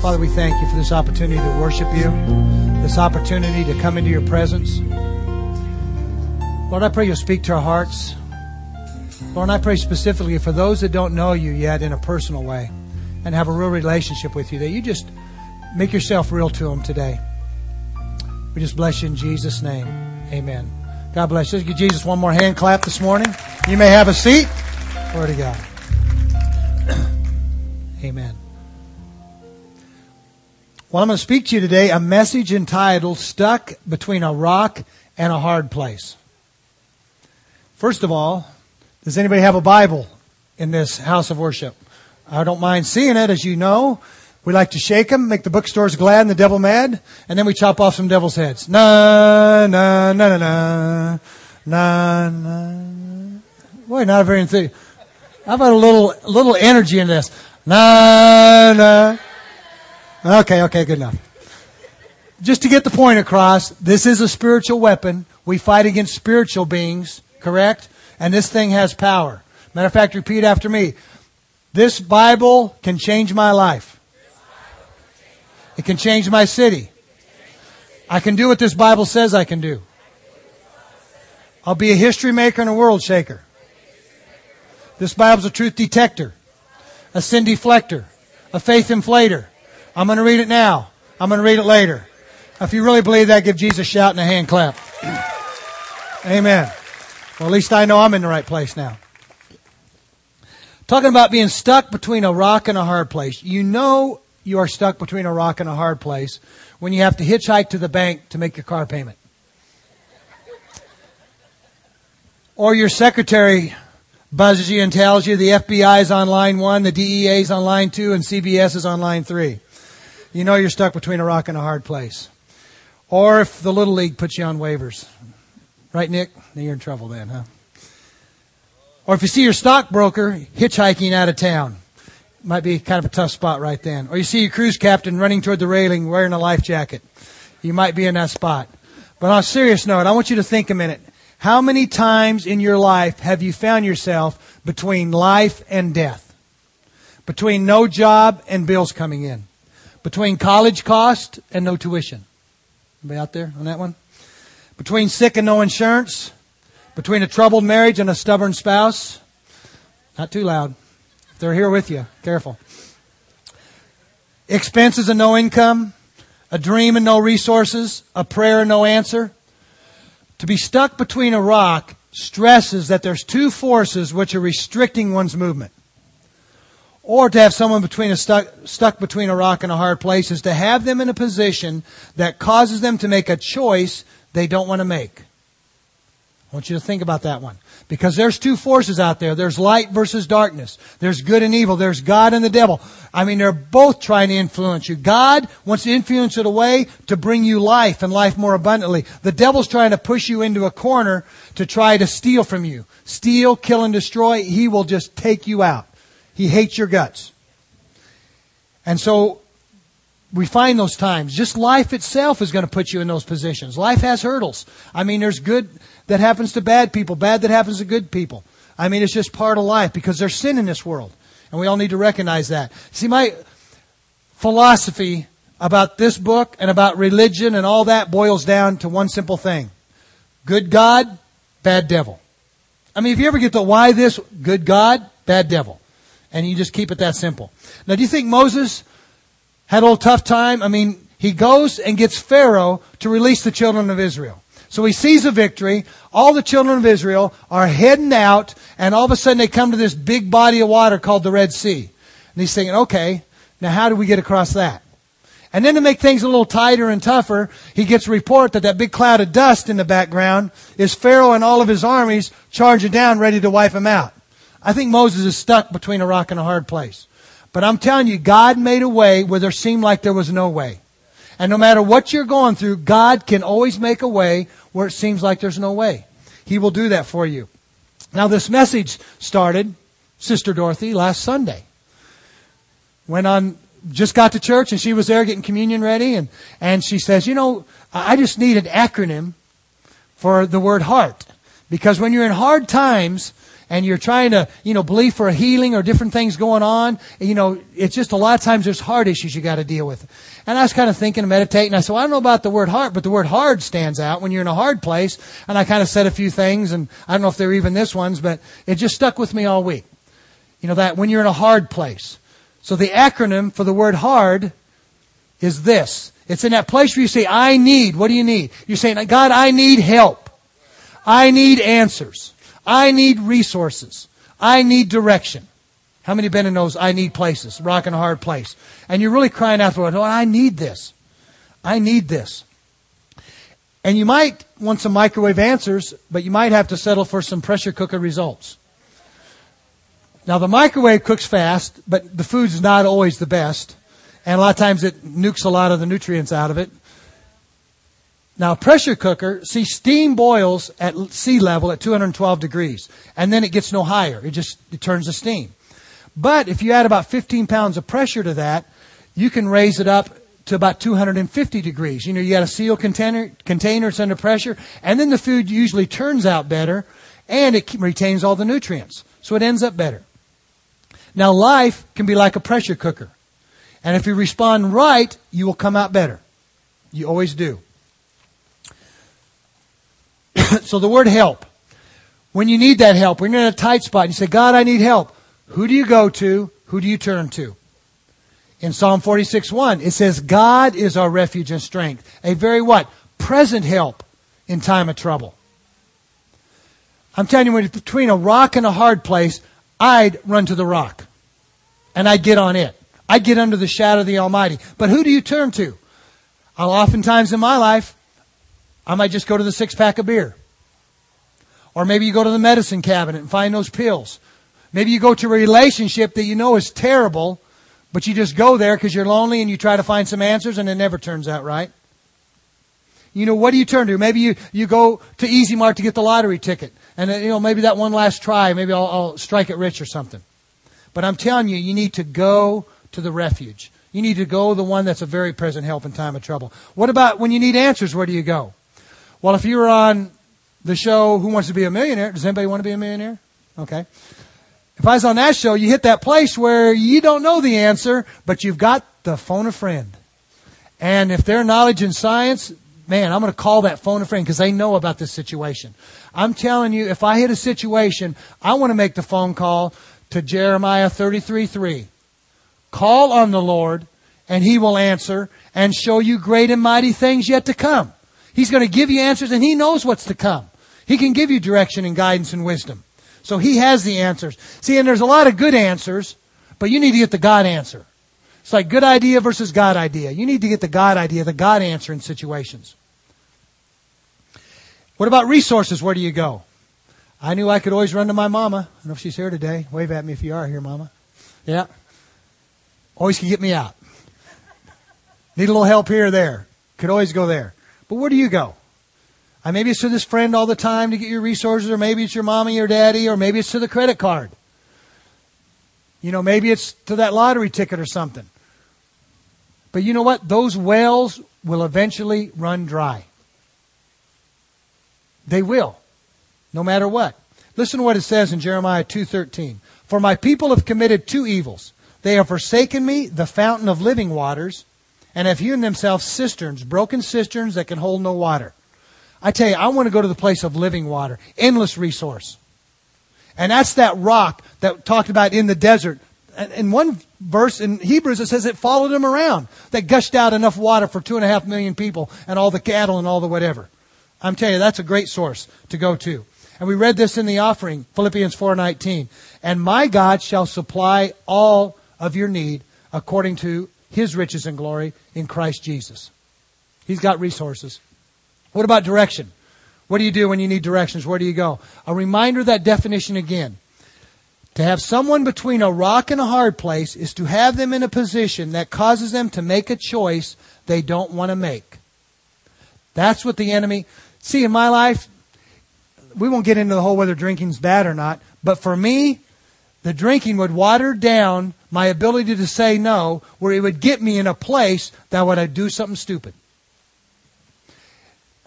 Father, we thank you for this opportunity to worship you, this opportunity to come into your presence. Lord, I pray you'll speak to our hearts. Lord, I pray specifically for those that don't know you yet in a personal way and have a real relationship with you, that you just make yourself real to them today. We just bless you in Jesus' name. Amen. God bless you. Give Jesus one more hand clap this morning. You may have a seat. Glory to God. Amen. Well, I'm going to speak to you today a message entitled Stuck Between a Rock and a Hard Place. First of all, does anybody have a Bible in this house of worship? I don't mind seeing it, as you know. We like to shake them, make the bookstores glad and the devil mad, and then we chop off some devil's heads. Na, na, na, na, na, na, na. Boy, not a very enthusiastic. How about a little, little energy in this? Na, na. Okay, okay, good enough. Just to get the point across, this is a spiritual weapon. We fight against spiritual beings, correct? And this thing has power. Matter of fact, repeat after me. This Bible can change my life. It can change my city. I can do what this Bible says I can do. I'll be a history maker and a world shaker. This Bible's a truth detector, a sin deflector, a faith inflator. I'm going to read it now. I'm going to read it later. If you really believe that, give Jesus a shout and a hand clap. Amen. Well, at least I know I'm in the right place now. Talking about being stuck between a rock and a hard place. You know you are stuck between a rock and a hard place when you have to hitchhike to the bank to make your car payment. Or your secretary buzzes you and tells you the FBI is on line one, the DEA is on line two, and CBS is on line three. You know you're stuck between a rock and a hard place. Or if the Little League puts you on waivers. Right, Nick? Then You're in trouble then, huh? Or if you see your stockbroker hitchhiking out of town. Might be kind of a tough spot right then. Or you see your cruise captain running toward the railing wearing a life jacket. You might be in that spot. But on a serious note, I want you to think a minute. How many times in your life have you found yourself between life and death? Between no job and bills coming in? Between college cost and no tuition? Anybody out there on that one? Between sick and no insurance? Between a troubled marriage and a stubborn spouse? Not too loud. If they're here with you, careful. Expenses and no income? A dream and no resources? A prayer and no answer? To be stuck between a rock stresses that there's two forces which are restricting one's movement. Or to have someone between a stuck, stuck between a rock and a hard place is to have them in a position that causes them to make a choice they don't want to make. I want you to think about that one. Because there's two forces out there. There's light versus darkness. There's good and evil. There's God and the devil. I mean, they're both trying to influence you. God wants to influence it away to bring you life and life more abundantly. The devil's trying to push you into a corner to try to steal from you. Steal, kill, and destroy. He will just take you out. He hates your guts. And so we find those times. Just life itself is going to put you in those positions. Life has hurdles. I mean, there's good that happens to bad people, bad that happens to good people. I mean, it's just part of life because there's sin in this world. And we all need to recognize that. See, my philosophy about this book and about religion and all that boils down to one simple thing. Good God, bad devil. I mean, if you ever get to why this, good God, bad devil. And you just keep it that simple. Now, do you think Moses had a little tough time? I mean, he goes and gets Pharaoh to release the children of Israel. So he sees a victory. All the children of Israel are heading out, and all of a sudden they come to this big body of water called the Red Sea. And he's thinking, okay, now how do we get across that? And then to make things a little tighter and tougher, he gets a report that that big cloud of dust in the background is Pharaoh and all of his armies charging down ready to wipe him out. I think Moses is stuck between a rock and a hard place. But I'm telling you, God made a way where there seemed like there was no way. And no matter what you're going through, God can always make a way where it seems like there's no way. He will do that for you. Now this message started, Sister Dorothy, last Sunday. Went on, just got to church and she was there getting communion ready and, and she says, you know, I just need an acronym for the word heart. Because when you're in hard times, and you're trying to, you know, believe for a healing or different things going on, you know, it's just a lot of times there's heart issues you got to deal with. And I was kind of thinking and meditating. I said, well, I don't know about the word heart, but the word hard stands out when you're in a hard place. And I kind of said a few things, and I don't know if they're even this ones, but it just stuck with me all week. You know, that when you're in a hard place. So the acronym for the word hard is this. It's in that place where you say, I need. What do you need? You're saying, God, I need help. I need answers. I need resources. I need direction. How many been in those I need places, rock and a hard place? And you're really crying out for it. Oh, I need this. I need this. And you might want some microwave answers, but you might have to settle for some pressure cooker results. Now the microwave cooks fast, but the food's not always the best. And a lot of times it nukes a lot of the nutrients out of it. Now, pressure cooker, see, steam boils at sea level at 212 degrees, and then it gets no higher. It just it turns to steam. But if you add about 15 pounds of pressure to that, you can raise it up to about 250 degrees. You know, you got a sealed container, container, it's under pressure, and then the food usually turns out better, and it retains all the nutrients. So it ends up better. Now, life can be like a pressure cooker. And if you respond right, you will come out better. You always do. so the word help. When you need that help, when you're in a tight spot and you say, God, I need help, who do you go to? Who do you turn to? In Psalm 46 1, it says, God is our refuge and strength. A very what? Present help in time of trouble. I'm telling you, between a rock and a hard place, I'd run to the rock. And I'd get on it. I'd get under the shadow of the Almighty. But who do you turn to? I'll oftentimes in my life, I might just go to the six pack of beer. Or maybe you go to the medicine cabinet and find those pills. Maybe you go to a relationship that you know is terrible, but you just go there because you're lonely and you try to find some answers and it never turns out right. You know, what do you turn to? Maybe you, you go to Easy Mart to get the lottery ticket. And, uh, you know, maybe that one last try, maybe I'll, I'll strike it rich or something. But I'm telling you, you need to go to the refuge. You need to go the one that's a very present help in time of trouble. What about when you need answers? Where do you go? Well, if you were on the show Who Wants to Be a Millionaire, does anybody want to be a millionaire? Okay. If I was on that show, you hit that place where you don't know the answer, but you've got the phone a friend. And if their knowledge in science, man, I'm going to call that phone a friend because they know about this situation. I'm telling you, if I hit a situation, I want to make the phone call to Jeremiah 33:3. Call on the Lord, and he will answer and show you great and mighty things yet to come. He's going to give you answers and He knows what's to come. He can give you direction and guidance and wisdom. So He has the answers. See, and there's a lot of good answers, but you need to get the God answer. It's like good idea versus God idea. You need to get the God idea, the God answer in situations. What about resources? Where do you go? I knew I could always run to my mama. I don't know if she's here today. Wave at me if you are here, mama. Yeah. Always can get me out. Need a little help here or there. Could always go there. But where do you go? Uh, maybe it's to this friend all the time to get your resources, or maybe it's your mommy or daddy, or maybe it's to the credit card. You know, maybe it's to that lottery ticket or something. But you know what? Those wells will eventually run dry. They will, no matter what. Listen to what it says in Jeremiah 2:13. For my people have committed two evils. They have forsaken me, the fountain of living waters, and have hewn themselves cisterns, broken cisterns that can hold no water. I tell you, I want to go to the place of living water, endless resource. And that's that rock that talked about in the desert. In one verse in Hebrews, it says it followed them around, that gushed out enough water for two and a half million people and all the cattle and all the whatever. I'm telling you, that's a great source to go to. And we read this in the offering, Philippians 4:19. And my God shall supply all of your need according to his riches and glory in Christ Jesus. He's got resources. What about direction? What do you do when you need directions? Where do you go? A reminder of that definition again. To have someone between a rock and a hard place is to have them in a position that causes them to make a choice they don't want to make. That's what the enemy. See, in my life, we won't get into the whole whether drinking's bad or not, but for me, the drinking would water down my ability to say no, where it would get me in a place that would I do something stupid.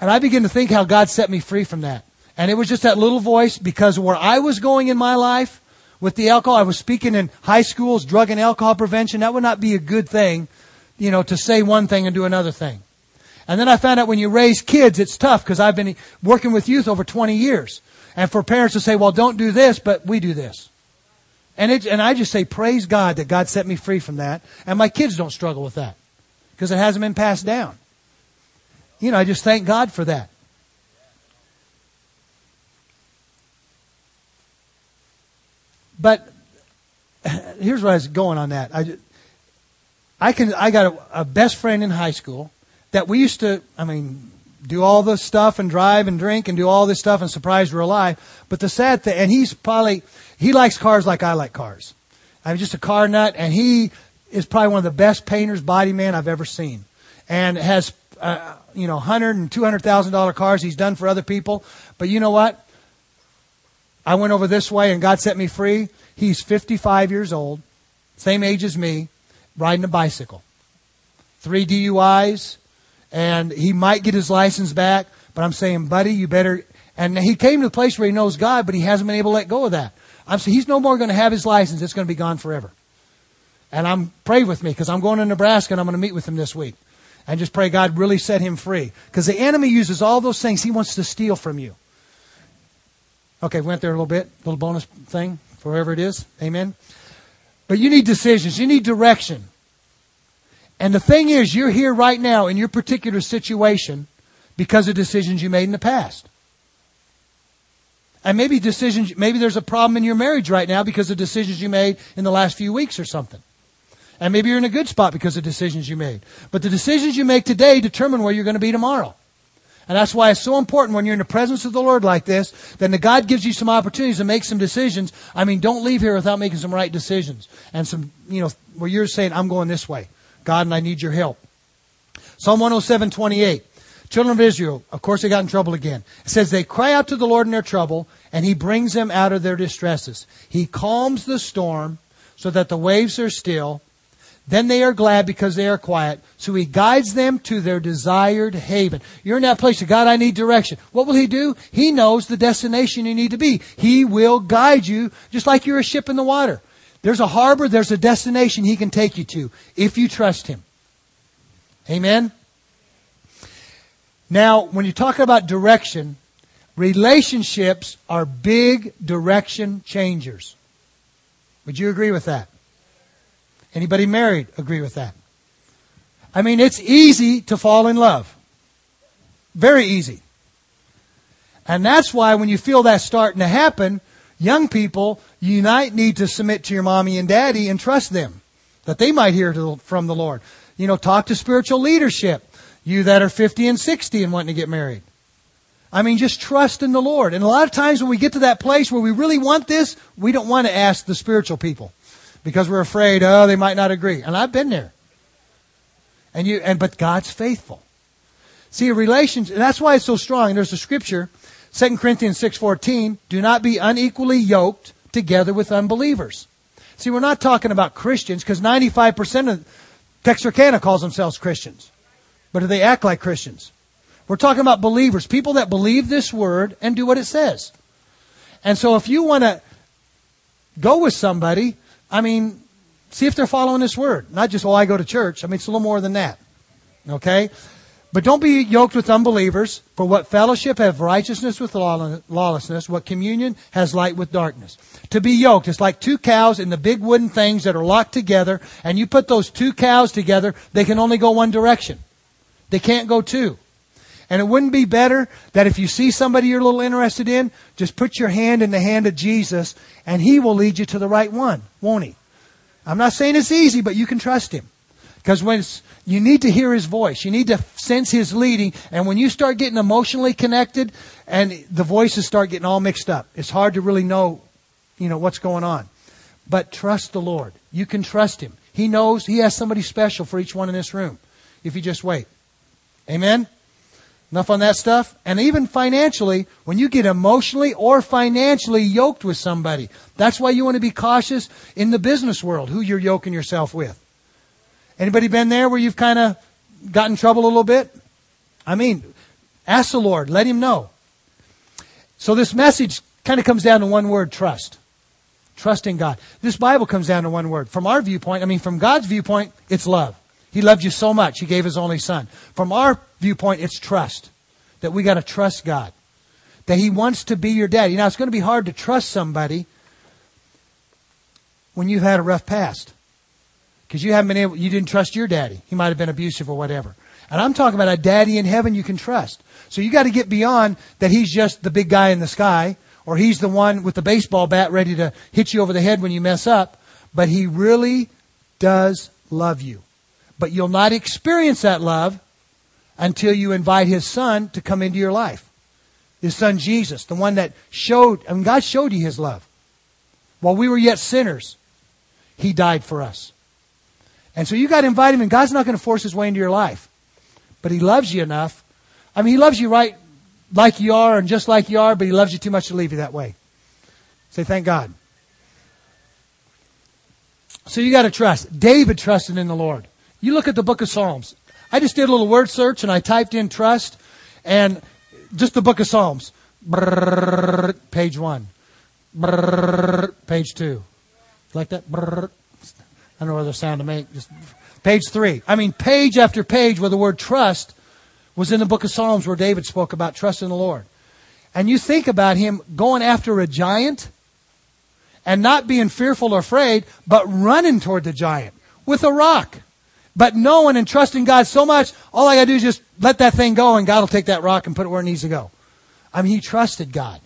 And I begin to think how God set me free from that. And it was just that little voice because where I was going in my life with the alcohol, I was speaking in high schools, drug and alcohol prevention. That would not be a good thing, you know, to say one thing and do another thing. And then I found out when you raise kids, it's tough because I've been working with youth over 20 years. And for parents to say, well, don't do this, but we do this. And it, and I just say, praise God that God set me free from that. And my kids don't struggle with that because it hasn't been passed down. You know, I just thank God for that. But here's where I was going on that. I, I can, I got a, a best friend in high school that we used to, I mean, do all this stuff and drive and drink and do all this stuff and surprise we're alive. But the sad thing, and he's probably, he likes cars like I like cars. I'm just a car nut and he is probably one of the best painters, body man I've ever seen. And has, uh, you know, hundred and two hundred thousand dollar cars he's done for other people. But you know what? I went over this way and God set me free. He's 55 years old, same age as me, riding a bicycle. Three DUIs, and he might get his license back, but I'm saying, buddy, you better. And he came to the place where he knows God, but he hasn't been able to let go of that. I'm saying he's no more going to have his license. It's going to be gone forever. And I'm pray with me because I'm going to Nebraska and I'm going to meet with him this week. And just pray God really set him free. Because the enemy uses all those things he wants to steal from you. Okay, went there a little bit, little bonus thing for whoever it is. Amen. But you need decisions. You need direction. And the thing is, you're here right now in your particular situation because of decisions you made in the past. And maybe decisions, maybe there's a problem in your marriage right now because of decisions you made in the last few weeks or something. And maybe you're in a good spot because of decisions you made. But the decisions you make today determine where you're going to be tomorrow. And that's why it's so important when you're in the presence of the Lord like this, then the God gives you some opportunities to make some decisions. I mean, don't leave here without making some right decisions. And some, you know, where you're saying, I'm going this way. God, and I need your help. Psalm 107, 28. Children of Israel, of course they got in trouble again. It says they cry out to the Lord in their trouble, and He brings them out of their distresses. He calms the storm so that the waves are still. Then they are glad because they are quiet. So he guides them to their desired haven. You're in that place. God, I need direction. What will he do? He knows the destination you need to be. He will guide you just like you're a ship in the water. There's a harbor, there's a destination he can take you to if you trust him. Amen? Now, when you talk about direction, relationships are big direction changers. Would you agree with that? Anybody married agree with that? I mean, it's easy to fall in love. Very easy. And that's why when you feel that starting to happen, young people, you might need to submit to your mommy and daddy and trust them that they might hear from the Lord. You know, talk to spiritual leadership. You that are 50 and 60 and wanting to get married. I mean, just trust in the Lord. And a lot of times when we get to that place where we really want this, we don't want to ask the spiritual people because we're afraid, oh, they might not agree. And I've been there. And you, and, but God's faithful. See, a relationship, that's why it's so strong. There's a scripture, 2 Corinthians 6.14, do not be unequally yoked together with unbelievers. See, we're not talking about Christians because 95% of Texarkana calls themselves Christians. But do they act like Christians? We're talking about believers, people that believe this word and do what it says. And so if you want to go with somebody, I mean, see if they're following this word. Not just, oh, I go to church. I mean, it's a little more than that. Okay? But don't be yoked with unbelievers, for what fellowship have righteousness with lawlessness, what communion has light with darkness. To be yoked is like two cows in the big wooden things that are locked together, and you put those two cows together, they can only go one direction. They can't go two. And it wouldn't be better that if you see somebody you're a little interested in, just put your hand in the hand of Jesus and He will lead you to the right one, won't He? I'm not saying it's easy, but you can trust Him. Because when you need to hear His voice, you need to sense His leading, and when you start getting emotionally connected and the voices start getting all mixed up, it's hard to really know, you know, what's going on. But trust the Lord. You can trust Him. He knows He has somebody special for each one in this room if you just wait. Amen? Enough on that stuff? And even financially, when you get emotionally or financially yoked with somebody, that's why you want to be cautious in the business world, who you're yoking yourself with. Anybody been there where you've kind of got in trouble a little bit? I mean, ask the Lord, let Him know. So this message kind of comes down to one word, trust. Trust in God. This Bible comes down to one word. From our viewpoint, I mean, from God's viewpoint, it's love. He loved you so much, He gave His only Son. From our viewpoint, it's trust. That we got to trust God. That He wants to be your daddy. Now, it's going to be hard to trust somebody when you've had a rough past. Because you haven't been able, you didn't trust your daddy. He might have been abusive or whatever. And I'm talking about a daddy in heaven you can trust. So you got to get beyond that he's just the big guy in the sky, or he's the one with the baseball bat ready to hit you over the head when you mess up. But he really does love you. But you'll not experience that love until you invite his son to come into your life. His son Jesus, the one that showed, I mean, God showed you his love. While we were yet sinners, he died for us. And so you got to invite him, and God's not going to force his way into your life. But he loves you enough. I mean, he loves you right like you are and just like you are, but he loves you too much to leave you that way. Say, thank God. So you got to trust. David trusted in the Lord. You look at the book of Psalms. I just did a little word search and I typed in trust and just the book of Psalms. Brrr, page one. Brrr, page two. Like that? Brrr. I don't know whether sound to make. Just page three. I mean, page after page where the word trust was in the book of Psalms where David spoke about trust in the Lord. And you think about him going after a giant and not being fearful or afraid, but running toward the giant with a rock. But knowing and trusting God so much, all I gotta do is just let that thing go and God will take that rock and put it where it needs to go. I mean, he trusted God.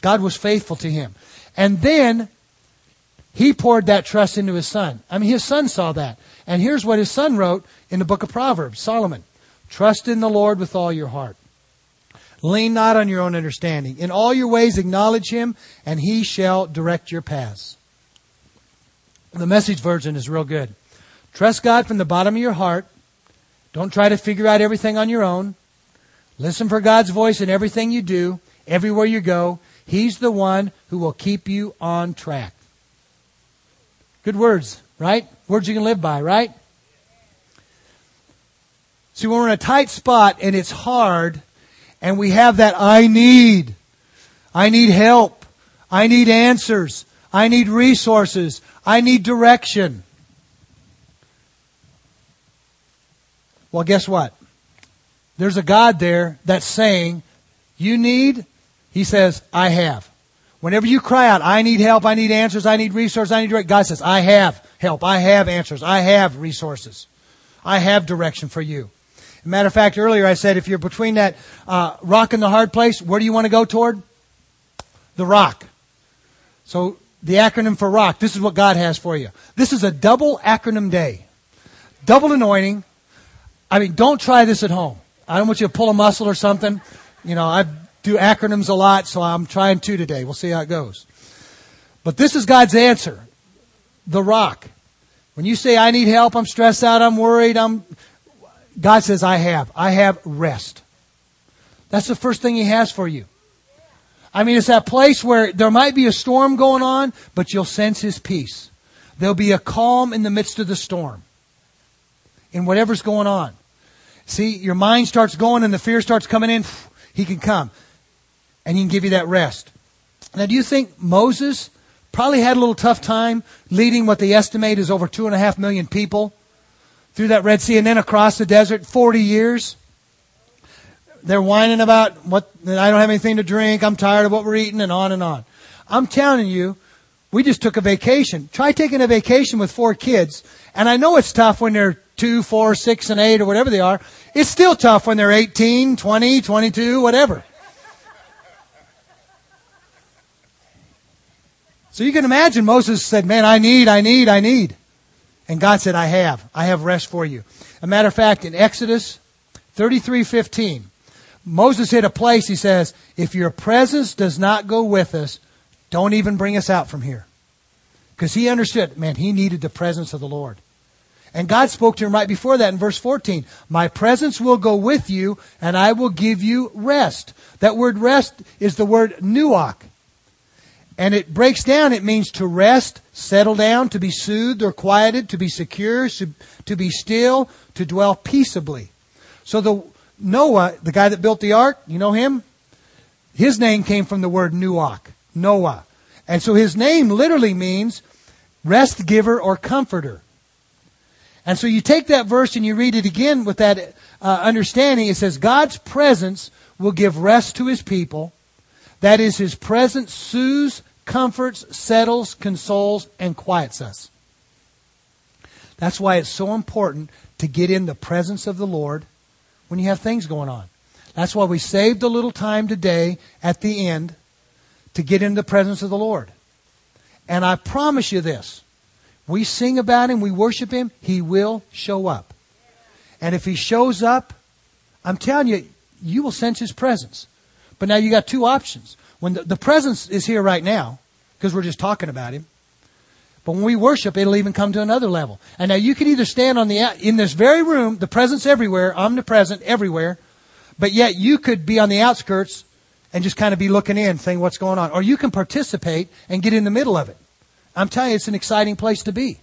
God was faithful to him. And then he poured that trust into his son. I mean, his son saw that. And here's what his son wrote in the book of Proverbs Solomon Trust in the Lord with all your heart. Lean not on your own understanding. In all your ways acknowledge him, and he shall direct your paths. The message version is real good. Trust God from the bottom of your heart. Don't try to figure out everything on your own. Listen for God's voice in everything you do, everywhere you go. He's the one who will keep you on track. Good words, right? Words you can live by, right? See, when we're in a tight spot and it's hard, and we have that I need, I need help, I need answers, I need resources, I need direction. Well, guess what? There's a God there that's saying, you need, He says, I have. Whenever you cry out, I need help, I need answers, I need resources, I need direct, God says, I have help, I have answers, I have resources, I have direction for you. matter of fact, earlier I said if you're between that uh, rock and the hard place, where do you want to go toward? The rock. So the acronym for rock, this is what God has for you. This is a double acronym day. Double anointing. I mean, don't try this at home. I don't want you to pull a muscle or something. You know, I do acronyms a lot, so I'm trying two today. We'll see how it goes. But this is God's answer. The rock. When you say, I need help, I'm stressed out, I'm worried, I'm, God says, I have. I have rest. That's the first thing He has for you. I mean, it's that place where there might be a storm going on, but you'll sense His peace. There'll be a calm in the midst of the storm. In whatever's going on. See, your mind starts going and the fear starts coming in. He can come and he can give you that rest. Now, do you think Moses probably had a little tough time leading what they estimate is over two and a half million people through that Red Sea and then across the desert 40 years? They're whining about what, I don't have anything to drink, I'm tired of what we're eating, and on and on. I'm telling you, we just took a vacation. Try taking a vacation with four kids, and I know it's tough when they're two, four, six, and eight, or whatever they are. It's still tough when they're 18, 20, 22, whatever. So you can imagine Moses said, Man, I need, I need, I need. And God said, I have. I have rest for you. A matter of fact, in Exodus 33 15, Moses hit a place, he says, If your presence does not go with us, don't even bring us out from here. Because he understood, man, he needed the presence of the Lord. And God spoke to him right before that in verse 14. My presence will go with you and I will give you rest. That word rest is the word nuach. And it breaks down, it means to rest, settle down, to be soothed or quieted, to be secure, to be still, to dwell peaceably. So the Noah, the guy that built the ark, you know him? His name came from the word Nuach, Noah. And so his name literally means rest giver or comforter. And so you take that verse and you read it again with that uh, understanding. It says, God's presence will give rest to his people. That is, his presence soothes, comforts, settles, consoles, and quiets us. That's why it's so important to get in the presence of the Lord when you have things going on. That's why we saved a little time today at the end to get in the presence of the Lord. And I promise you this. We sing about Him, we worship Him, He will show up. And if He shows up, I'm telling you, you will sense His presence. But now you got two options. When the, the presence is here right now, because we're just talking about Him, but when we worship, it'll even come to another level. And now you can either stand on the, in this very room, the presence everywhere, omnipresent everywhere, but yet you could be on the outskirts and just kind of be looking in, saying what's going on. Or you can participate and get in the middle of it. I'm telling you, it's an exciting place to be.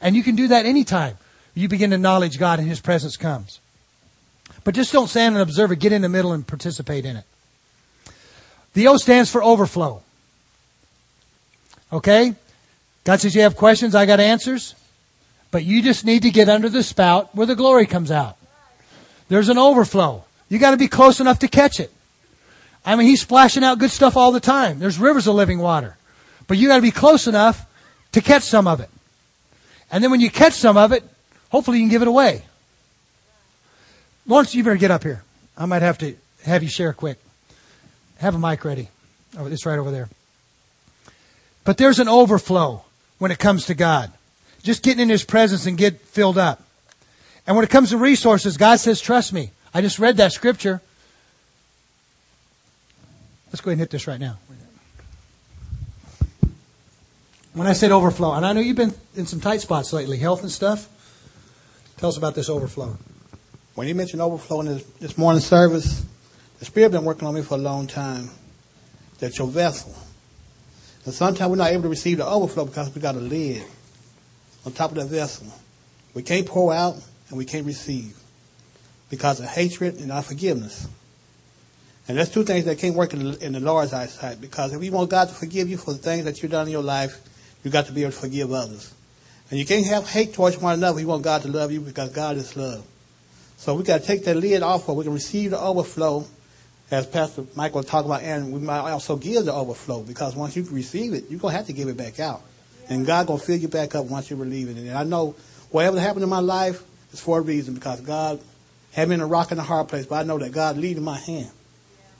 And you can do that anytime you begin to acknowledge God and His presence comes. But just don't stand and observe it. Get in the middle and participate in it. The O stands for overflow. Okay? God says you have questions, I got answers. But you just need to get under the spout where the glory comes out. There's an overflow. You got to be close enough to catch it. I mean, he's splashing out good stuff all the time. There's rivers of living water. But you got to be close enough to catch some of it. And then when you catch some of it, hopefully you can give it away. Lawrence, you better get up here. I might have to have you share quick. Have a mic ready. Oh, it's right over there. But there's an overflow when it comes to God. Just getting in His presence and get filled up. And when it comes to resources, God says, trust me. I just read that scripture. Let's go ahead and hit this right now. When I said overflow, and I know you've been in some tight spots lately, health and stuff. Tell us about this overflow. When you mentioned overflow in this, this morning service, the Spirit been working on me for a long time. That your vessel. And sometimes we're not able to receive the overflow because we got a lid on top of that vessel. We can't pour out and we can't receive because of hatred and unforgiveness. And that's two things that can't work in the, in the Lord's eyesight because if you want God to forgive you for the things that you've done in your life, you got to be able to forgive others. And you can't have hate towards one another. You want God to love you because God is love. So we got to take that lid off so we can receive the overflow. As Pastor Michael talked about, and we might also give the overflow because once you receive it, you're going to have to give it back out. And God going to fill you back up once you believe it. And I know whatever happened in my life is for a reason because God had me in a rock and a hard place, but I know that God leading my hand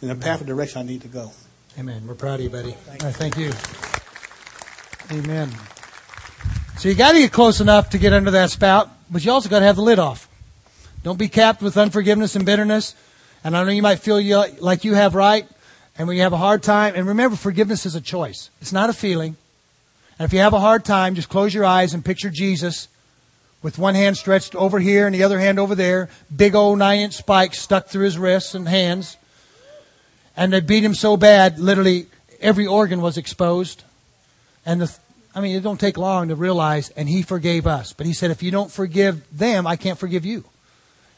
in the path of direction I need to go. Amen. We're proud of you, buddy. Thank you. thank you. Amen. So you got to get close enough to get under that spout, but you also got to have the lid off. Don't be capped with unforgiveness and bitterness. And I know you might feel you, like you have right, and when you have a hard time, and remember, forgiveness is a choice. It's not a feeling. And if you have a hard time, just close your eyes and picture Jesus with one hand stretched over here and the other hand over there, big old nine inch spikes stuck through his wrists and hands. And they beat him so bad, literally every organ was exposed. And the, I mean, it don't take long to realize, and he forgave us. But he said, if you don't forgive them, I can't forgive you.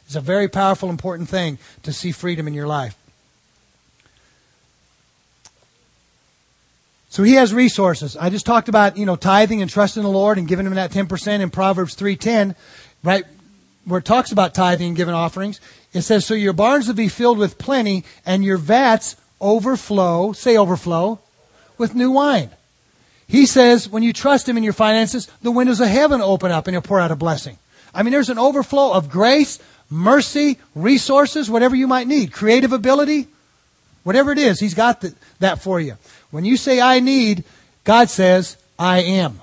It's a very powerful, important thing to see freedom in your life. So he has resources. I just talked about, you know, tithing and trusting the Lord and giving him that 10% in Proverbs 3.10, right? Where it talks about tithing and giving offerings. It says, so your barns will be filled with plenty and your vats overflow, say overflow, with new wine. He says when you trust Him in your finances, the windows of heaven open up and He'll pour out a blessing. I mean, there's an overflow of grace, mercy, resources, whatever you might need, creative ability, whatever it is, He's got the, that for you. When you say I need, God says I am.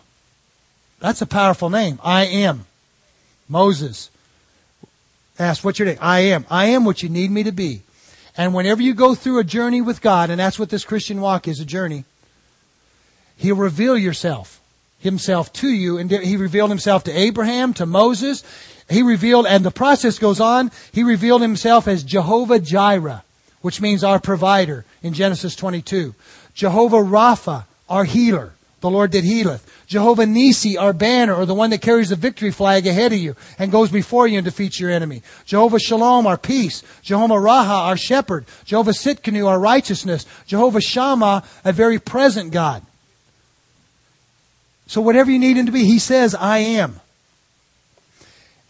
That's a powerful name. I am. Moses asked, what's your name? I am. I am what you need me to be. And whenever you go through a journey with God, and that's what this Christian walk is, a journey, He'll reveal yourself, himself to you. And he revealed himself to Abraham, to Moses. He revealed, and the process goes on, he revealed himself as Jehovah Jireh, which means our provider in Genesis 22. Jehovah Rapha, our healer. the Lord that healeth. Jehovah Nissi, our banner, or the one that carries the victory flag ahead of you and goes before you and defeats your enemy. Jehovah Shalom, our peace. Jehovah Raha, our shepherd. Jehovah Tsidkenu, our righteousness. Jehovah Shammah, a very present God. So whatever you need him to be, he says, I am.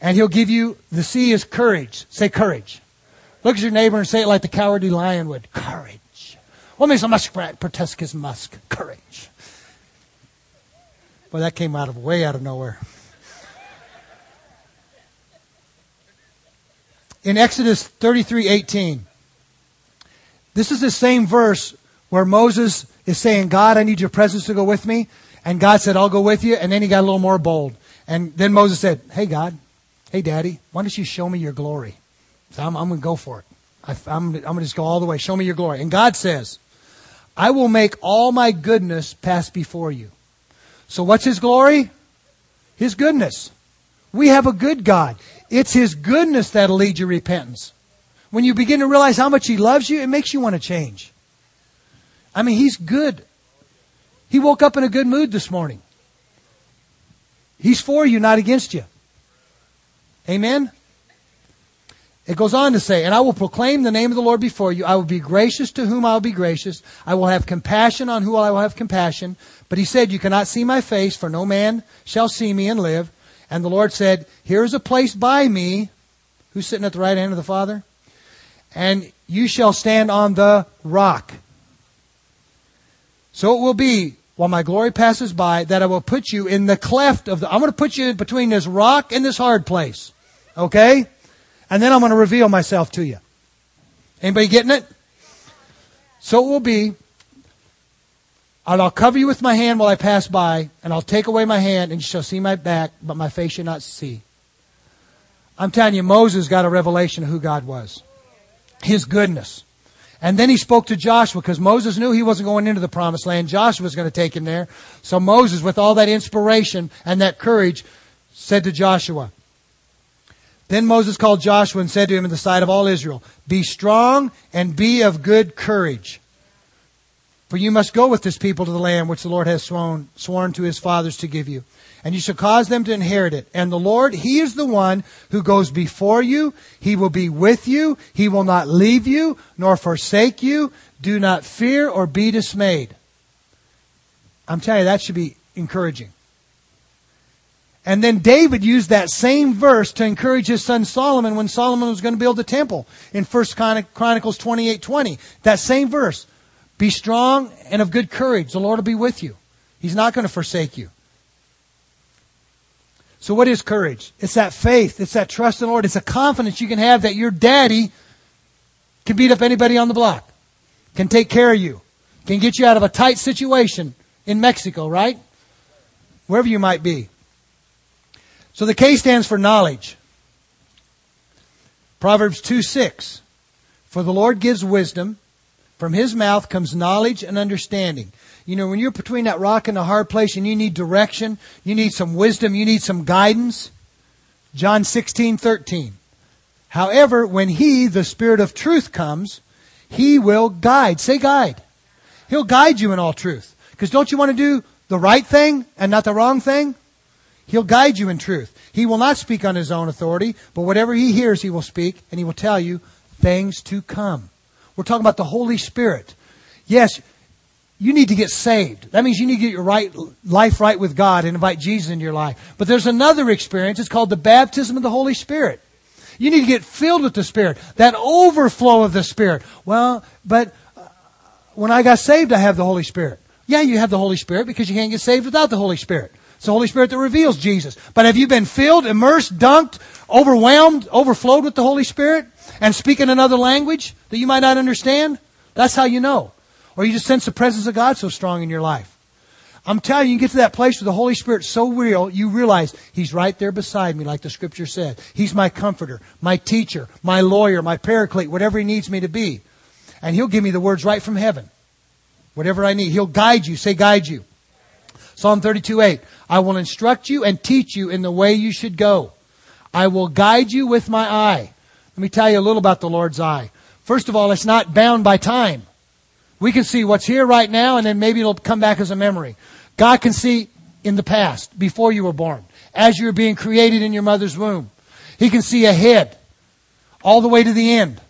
And he'll give you, the C is courage. Say courage. Look at your neighbor and say it like the cowardly lion would. Courage. What makes a muskrat protest his musk? Courage. Well, that came out of way out of nowhere. In Exodus 33:18, this is the same verse where Moses is saying, "God, I need your presence to go with me." And God said, "I'll go with you." And then he got a little more bold. And then Moses said, "Hey God, hey Daddy, why don't you show me your glory?" So I'm, I'm going to go for it. I, I'm, I'm going to just go all the way. Show me your glory. And God says, "I will make all my goodness pass before you." So what's His glory? His goodness. We have a good God. It's His goodness that'll lead you to repentance. When you begin to realize how much He loves you, it makes you want to change. I mean, He's good. He woke up in a good mood this morning. He's for you, not against you. Amen? It goes on to say, And I will proclaim the name of the Lord before you. I will be gracious to whom I will be gracious. I will have compassion on whom I will have compassion. But he said, You cannot see my face, for no man shall see me and live. And the Lord said, Here is a place by me. Who's sitting at the right hand of the Father? And you shall stand on the rock. So it will be, while my glory passes by, that I will put you in the cleft of the, I'm going to put you between this rock and this hard place. Okay? And then I'm going to reveal myself to you. Anybody getting it? So it will be, I'll cover you with my hand while I pass by, and I'll take away my hand, and you shall see my back, but my face shall not see. I'm telling you, Moses got a revelation of who God was. His goodness. And then he spoke to Joshua because Moses knew he wasn't going into the promised land. Joshua was going to take him there. So Moses, with all that inspiration and that courage, said to Joshua, then Moses called Joshua and said to him in the sight of all Israel, Be strong and be of good courage. For you must go with this people to the land which the Lord has sworn, sworn to his fathers to give you. And you shall cause them to inherit it. And the Lord, He is the one who goes before you. He will be with you. He will not leave you nor forsake you. Do not fear or be dismayed. I'm telling you, that should be encouraging. And then David used that same verse to encourage his son Solomon when Solomon was going to build the temple in 1 Chronicles 28 20. That same verse. Be strong and of good courage. The Lord will be with you. He's not going to forsake you. So what is courage? It's that faith. It's that trust in the Lord. It's a confidence you can have that your daddy can beat up anybody on the block, can take care of you, can get you out of a tight situation in Mexico, right? Wherever you might be. So the K stands for knowledge. Proverbs 2 6. For the Lord gives wisdom. From his mouth comes knowledge and understanding. You know, when you're between that rock and a hard place and you need direction, you need some wisdom, you need some guidance. John 16 13. However, when he, the Spirit of truth, comes, he will guide. Say guide. He'll guide you in all truth. Because don't you want to do the right thing and not the wrong thing? He'll guide you in truth. He will not speak on his own authority, but whatever he hears, he will speak, and he will tell you things to come. We're talking about the Holy Spirit. Yes, you need to get saved. That means you need to get your right, life right with God and invite Jesus into your life. But there's another experience. It's called the baptism of the Holy Spirit. You need to get filled with the Spirit. That overflow of the Spirit. Well, but uh, when I got saved, I have the Holy Spirit. Yeah, you have the Holy Spirit because you can't get saved without the Holy Spirit. It's the Holy Spirit that reveals Jesus. But have you been filled, immersed, dunked, overwhelmed, overflowed with the Holy Spirit and speaking another language that you might not understand? That's how you know. Or you just sense the presence of God so strong in your life. I'm telling you, you get to that place where the Holy Spirit's so real, you realize He's right there beside me, like the Scripture said. He's my comforter, my teacher, my lawyer, my paraclete, whatever He needs me to be. And He'll give me the words right from heaven. Whatever I need. He'll guide you. Say guide you. Psalm 32 8. I will instruct you and teach you in the way you should go. I will guide you with my eye. Let me tell you a little about the Lord's eye. First of all, it's not bound by time. We can see what's here right now and then maybe it'll come back as a memory. God can see in the past, before you were born, as you were being created in your mother's womb. He can see ahead, all the way to the end.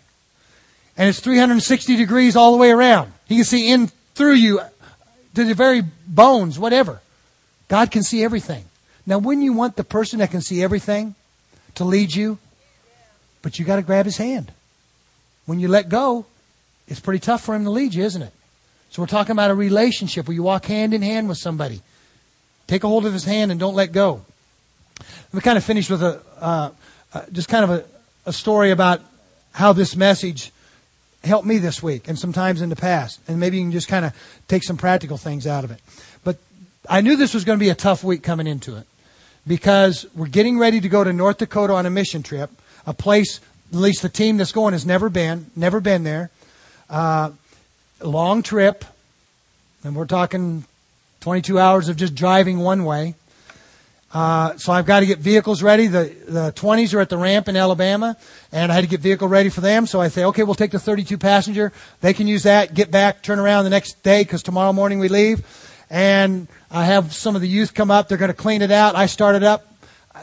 And it's 360 degrees all the way around. He can see in through you to the very bones, whatever. God can see everything. Now, wouldn't you want the person that can see everything to lead you? But you got to grab his hand. When you let go, it's pretty tough for him to lead you, isn't it? So we're talking about a relationship where you walk hand in hand with somebody. Take a hold of his hand and don't let go. Let me kind of finish with a uh, uh, just kind of a, a story about how this message helped me this week and sometimes in the past. And maybe you can just kind of take some practical things out of it. But I knew this was going to be a tough week coming into it because we're getting ready to go to North Dakota on a mission trip, a place, at least the team that's going has never been, never been there. Uh, long trip, and we're talking 22 hours of just driving one way. Uh, so I've got to get vehicles ready. The, the 20s are at the ramp in Alabama, and I had to get vehicle ready for them. So I say, okay, we'll take the 32 passenger. They can use that, get back, turn around the next day because tomorrow morning we leave. And I have some of the youth come up. They're going to clean it out. I start it up.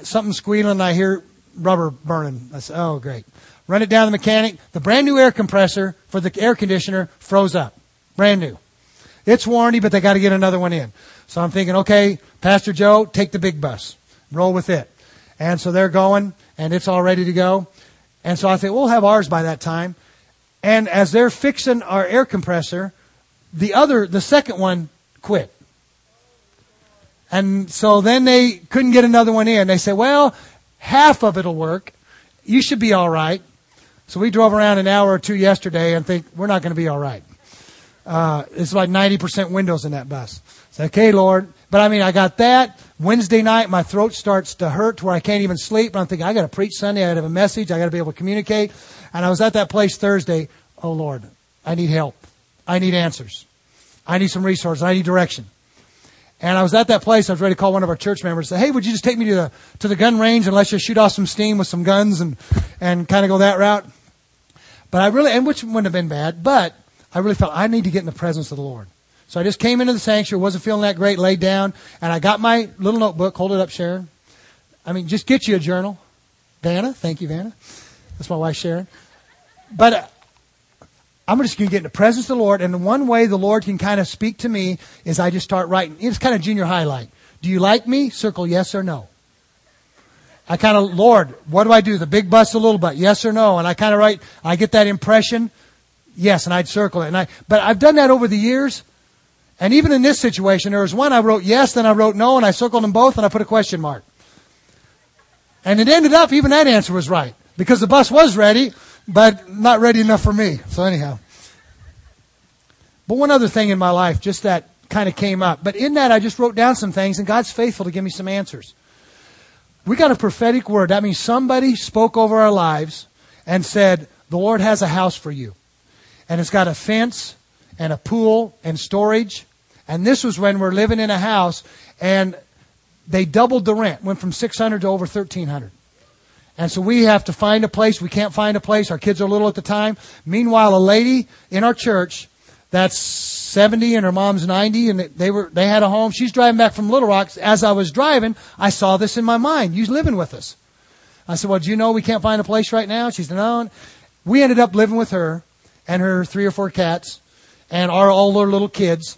Something squealing, I hear rubber burning. I say, oh, great. Run it down the mechanic. The brand new air compressor for the air conditioner froze up. Brand new. It's warranty, but they got to get another one in. So I'm thinking, okay, Pastor Joe, take the big bus, roll with it. And so they're going, and it's all ready to go. And so I think we'll have ours by that time. And as they're fixing our air compressor, the other, the second one quit. And so then they couldn't get another one in. They said, well, half of it'll work. You should be all right. So we drove around an hour or two yesterday and think we're not going to be all right. Uh, it's like 90% windows in that bus. Say, okay, Lord. But I mean, I got that. Wednesday night, my throat starts to hurt to where I can't even sleep. And I'm thinking, I got to preach Sunday. I got to have a message. I got to be able to communicate. And I was at that place Thursday. Oh, Lord, I need help. I need answers. I need some resources. I need direction. And I was at that place. I was ready to call one of our church members. and Say, hey, would you just take me to the to the gun range and let's just shoot off some steam with some guns and and kind of go that route? But I really, and which wouldn't have been bad. But I really felt I need to get in the presence of the Lord. So I just came into the sanctuary, wasn't feeling that great, laid down, and I got my little notebook. Hold it up, Sharon. I mean, just get you a journal. Vanna, thank you, Vanna. That's my wife, Sharon. But uh, I'm just going to get in the presence of the Lord, and the one way the Lord can kind of speak to me is I just start writing. It's kind of junior highlight. Do you like me? Circle yes or no. I kind of, Lord, what do I do? The big bus, the little bus, yes or no? And I kind of write, I get that impression Yes, and I'd circle it. And I, but I've done that over the years. And even in this situation, there was one I wrote yes, then I wrote no, and I circled them both, and I put a question mark. And it ended up, even that answer was right. Because the bus was ready, but not ready enough for me. So anyhow. But one other thing in my life, just that kind of came up. But in that, I just wrote down some things, and God's faithful to give me some answers. We got a prophetic word. That means somebody spoke over our lives and said, the Lord has a house for you and it's got a fence and a pool and storage. And this was when we're living in a house and they doubled the rent, went from 600 to over 1300. And so we have to find a place. We can't find a place. Our kids are little at the time. Meanwhile, a lady in our church that's 70 and her mom's 90 and they were, they had a home. She's driving back from Little Rock. As I was driving, I saw this in my mind. You living with us. I said, well, do you know we can't find a place right now? She said, no. We ended up living with her and her three or four cats and our our little kids.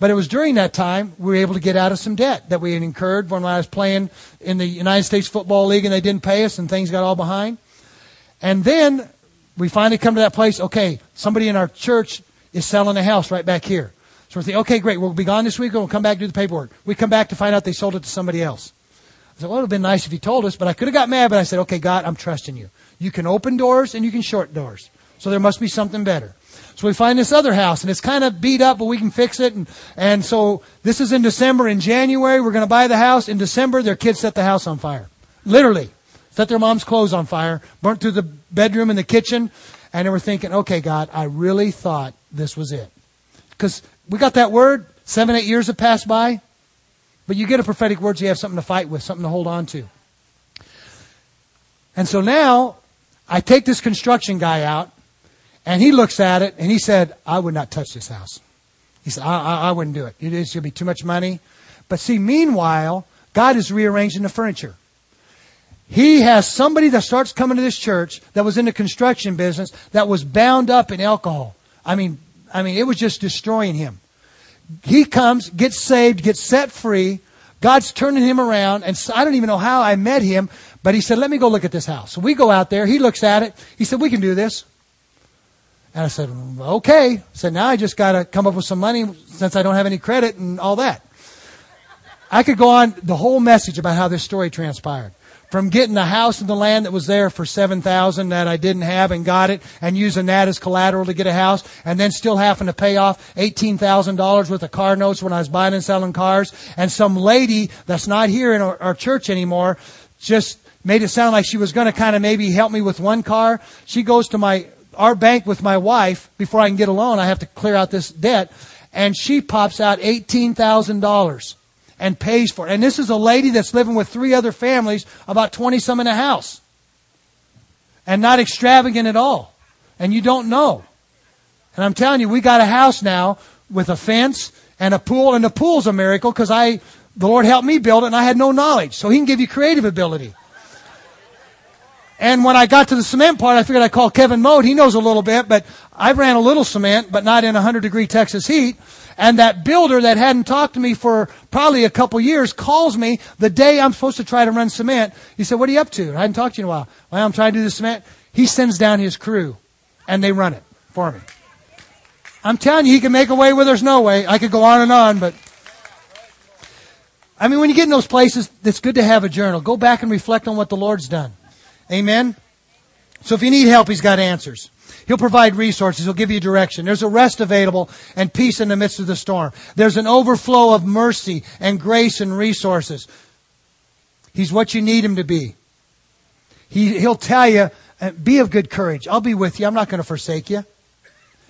But it was during that time we were able to get out of some debt that we had incurred when I was playing in the United States Football League and they didn't pay us and things got all behind. And then we finally come to that place, okay, somebody in our church is selling a house right back here. So we're thinking, okay, great, we'll be gone this week we'll come back do the paperwork. We come back to find out they sold it to somebody else. I said, well, it would have been nice if you told us, but I could have got mad, but I said, okay, God, I'm trusting you. You can open doors and you can short doors. So there must be something better. So we find this other house and it's kind of beat up, but we can fix it. And, and so this is in December. In January, we're going to buy the house. In December, their kids set the house on fire. Literally. Set their mom's clothes on fire, burnt through the bedroom and the kitchen. And they were thinking, okay, God, I really thought this was it. Because we got that word. Seven, eight years have passed by. But you get a prophetic word, so you have something to fight with, something to hold on to. And so now, I take this construction guy out, and he looks at it and he said, I would not touch this house. He said, I, I, I wouldn't do it. It's going to be too much money. But see, meanwhile, God is rearranging the furniture. He has somebody that starts coming to this church that was in the construction business that was bound up in alcohol. I mean, I mean, it was just destroying him. He comes, gets saved, gets set free. God's turning him around, and I don't even know how I met him, but he said, "Let me go look at this house." So we go out there. He looks at it. He said, "We can do this." And I said, "Okay." I said, "Now I just got to come up with some money since I don't have any credit and all that." I could go on the whole message about how this story transpired from getting the house and the land that was there for 7000 that I didn't have and got it and using that as collateral to get a house and then still having to pay off $18,000 worth of car notes when I was buying and selling cars and some lady that's not here in our, our church anymore just made it sound like she was going to kind of maybe help me with one car. She goes to my our bank with my wife before I can get a loan. I have to clear out this debt and she pops out $18,000 and pays for it. And this is a lady that's living with three other families, about 20 some in a house. And not extravagant at all. And you don't know. And I'm telling you, we got a house now with a fence and a pool, and the pool's a miracle because I, the Lord helped me build it and I had no knowledge. So He can give you creative ability. And when I got to the cement part, I figured I'd call Kevin Mode. He knows a little bit, but I ran a little cement, but not in 100 degree Texas heat. And that builder that hadn't talked to me for probably a couple years calls me the day I'm supposed to try to run cement. He said, what are you up to? I hadn't talked to you in a while. Well, I'm trying to do the cement. He sends down his crew and they run it for me. I'm telling you, he can make a way where there's no way. I could go on and on, but I mean, when you get in those places, it's good to have a journal. Go back and reflect on what the Lord's done. Amen? So if you need help, He's got answers. He'll provide resources. He'll give you direction. There's a rest available and peace in the midst of the storm. There's an overflow of mercy and grace and resources. He's what you need him to be. He, he'll tell you, uh, be of good courage. I'll be with you. I'm not going to forsake you.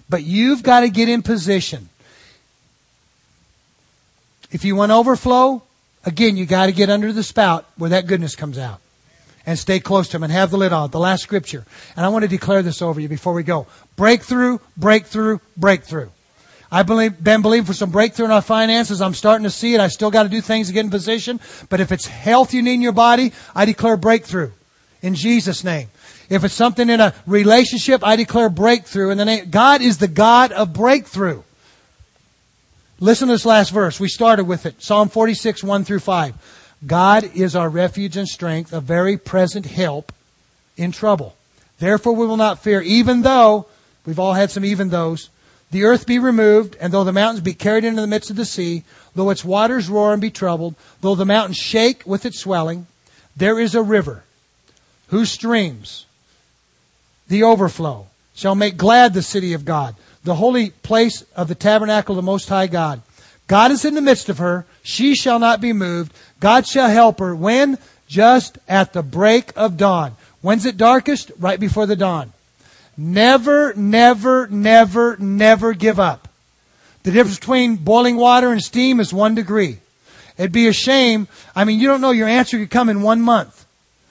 But you've got to get in position. If you want overflow, again, you got to get under the spout where that goodness comes out and stay close to Him and have the lid on. The last scripture. And I want to declare this over you before we go. Breakthrough, breakthrough, breakthrough. I've believe, been believing for some breakthrough in our finances. I'm starting to see it. I still got to do things to get in position. But if it's health you need in your body, I declare breakthrough in Jesus' name. If it's something in a relationship, I declare breakthrough in the name. God is the God of breakthrough. Listen to this last verse. We started with it. Psalm 46, 1 through 5. God is our refuge and strength, a very present help in trouble. Therefore we will not fear, even though, we've all had some even those, the earth be removed, and though the mountains be carried into the midst of the sea, though its waters roar and be troubled, though the mountains shake with its swelling, there is a river whose streams, the overflow, shall make glad the city of God, the holy place of the tabernacle of the Most High God. God is in the midst of her. She shall not be moved. God shall help her. When? Just at the break of dawn. When's it darkest? Right before the dawn. Never, never, never, never give up. The difference between boiling water and steam is one degree. It'd be a shame. I mean, you don't know your answer could come in one month.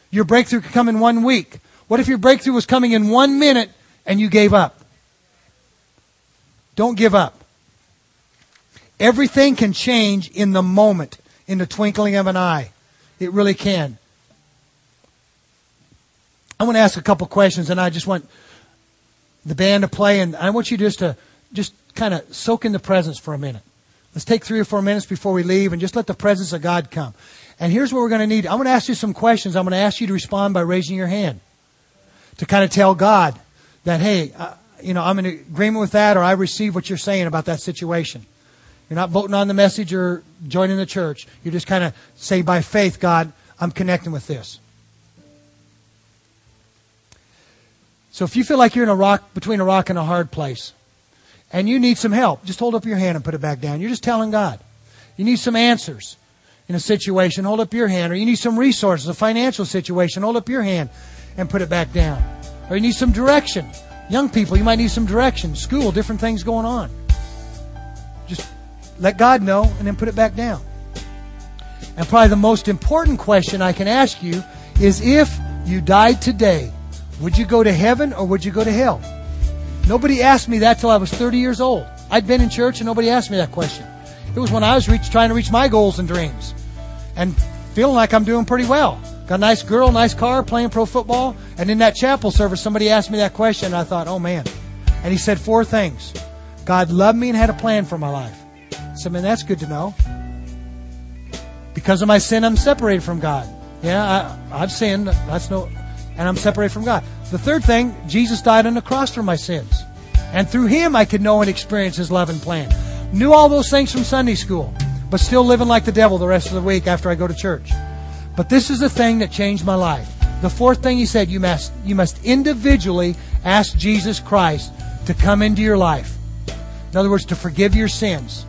Your breakthrough could come in one week. What if your breakthrough was coming in one minute and you gave up? Don't give up. Everything can change in the moment, in the twinkling of an eye. It really can. I want to ask a couple questions, and I just want the band to play, and I want you just to just kind of soak in the presence for a minute. Let's take three or four minutes before we leave, and just let the presence of God come. And here's what we're going to need. I'm going to ask you some questions. I'm going to ask you to respond by raising your hand to kind of tell God that, hey, uh, you know, I'm in agreement with that, or I receive what you're saying about that situation. You're not voting on the message or joining the church. You just kind of say, by faith, God, I'm connecting with this. So if you feel like you're in a rock, between a rock and a hard place, and you need some help, just hold up your hand and put it back down. You're just telling God. You need some answers in a situation, hold up your hand. Or you need some resources, a financial situation, hold up your hand and put it back down. Or you need some direction. Young people, you might need some direction. School, different things going on. Let God know, and then put it back down. And probably the most important question I can ask you is if you died today, would you go to heaven or would you go to hell? Nobody asked me that till I was 30 years old. I'd been in church and nobody asked me that question. It was when I was reach, trying to reach my goals and dreams and feeling like I'm doing pretty well. Got a nice girl, nice car, playing pro football. And in that chapel service, somebody asked me that question and I thought, oh man. And he said four things. God loved me and had a plan for my life. I said, man, that's good to know. Because of my sin, I'm separated from God. Yeah, I, I've sinned. That's no, and I'm separated from God. The third thing, Jesus died on the cross for my sins. And through Him, I could know and experience His love and plan. Knew all those things from Sunday school, but still living like the devil the rest of the week after I go to church. But this is the thing that changed my life. The fourth thing He said, you must, you must individually ask Jesus Christ to come into your life. In other words, to forgive your sins.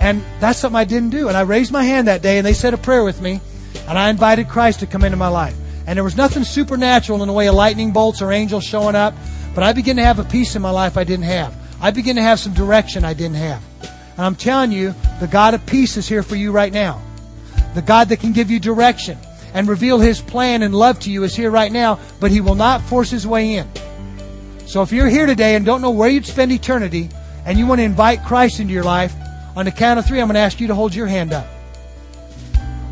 And that's something I didn't do. And I raised my hand that day and they said a prayer with me and I invited Christ to come into my life. And there was nothing supernatural in the way of lightning bolts or angels showing up, but I began to have a peace in my life I didn't have. I began to have some direction I didn't have. And I'm telling you, the God of peace is here for you right now. The God that can give you direction and reveal His plan and love to you is here right now, but He will not force His way in. So if you're here today and don't know where you'd spend eternity and you want to invite Christ into your life, on the count of three, I'm going to ask you to hold your hand up.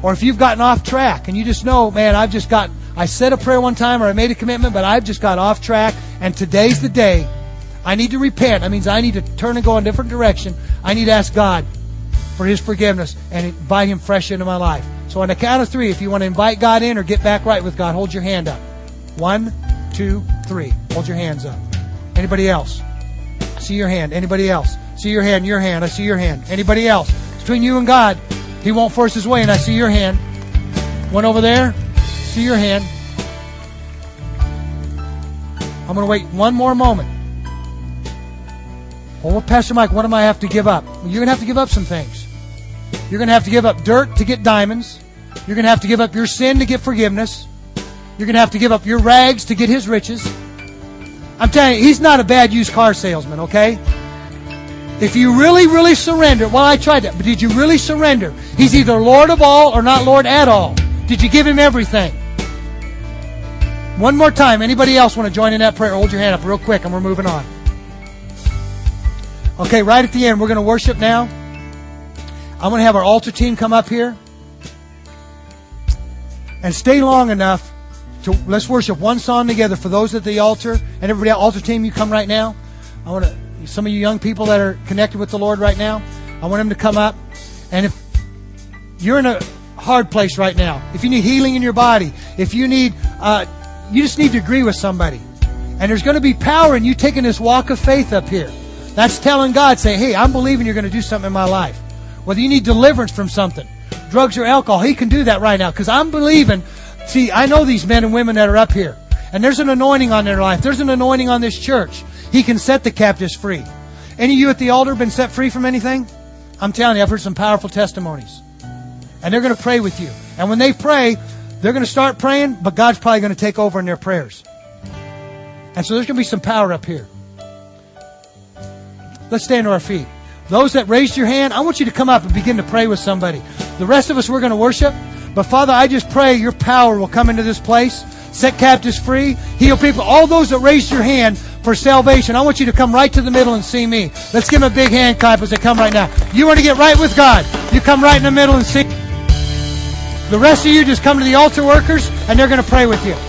Or if you've gotten off track and you just know, man, I've just got, I said a prayer one time or I made a commitment, but I've just got off track and today's the day. I need to repent. That means I need to turn and go in a different direction. I need to ask God for His forgiveness and invite Him fresh into my life. So on the count of three, if you want to invite God in or get back right with God, hold your hand up. One, two, three. Hold your hands up. Anybody else? See your hand. Anybody else? See your hand, your hand. I see your hand. Anybody else? Between you and God. He won't force his way, and I see your hand. One over there. See your hand. I'm going to wait one more moment. Oh, Pastor Mike, what am I have to give up? Well, you're going to have to give up some things. You're going to have to give up dirt to get diamonds. You're going to have to give up your sin to get forgiveness. You're going to have to give up your rags to get his riches. I'm telling you, he's not a bad used car salesman, okay? If you really, really surrender, well, I tried that, but did you really surrender? He's either Lord of all or not Lord at all. Did you give him everything? One more time. Anybody else want to join in that prayer? Hold your hand up real quick and we're moving on. Okay, right at the end, we're going to worship now. I'm going to have our altar team come up here and stay long enough to let's worship one song together for those at the altar and everybody at altar team you come right now i want to some of you young people that are connected with the lord right now i want them to come up. And if you're in a hard place right now if you need healing in your body if you need uh, you just need to agree with somebody. And there's going to be power in you taking this walk of faith up here. That's telling god say hey i'm believing you're going to do something in my life. Whether you need deliverance from something drugs or alcohol he can do that right now. Because i'm believing See, I know these men and women that are up here, and there's an anointing on their life. There's an anointing on this church. He can set the captives free. Any of you at the altar been set free from anything? I'm telling you, I've heard some powerful testimonies. And they're going to pray with you. And when they pray, they're going to start praying, but God's probably going to take over in their prayers. And so there's going to be some power up here. Let's stand to our feet. Those that raised your hand, I want you to come up and begin to pray with somebody. The rest of us, we're going to worship. But Father, I just pray your power will come into this place, set captives free, heal people. All those that raised your hand for salvation, I want you to come right to the middle and see me. Let's give them a big hand clap as they come right now. You want to get right with God. You come right in the middle and see. The rest of you just come to the altar workers and they're going to pray with you.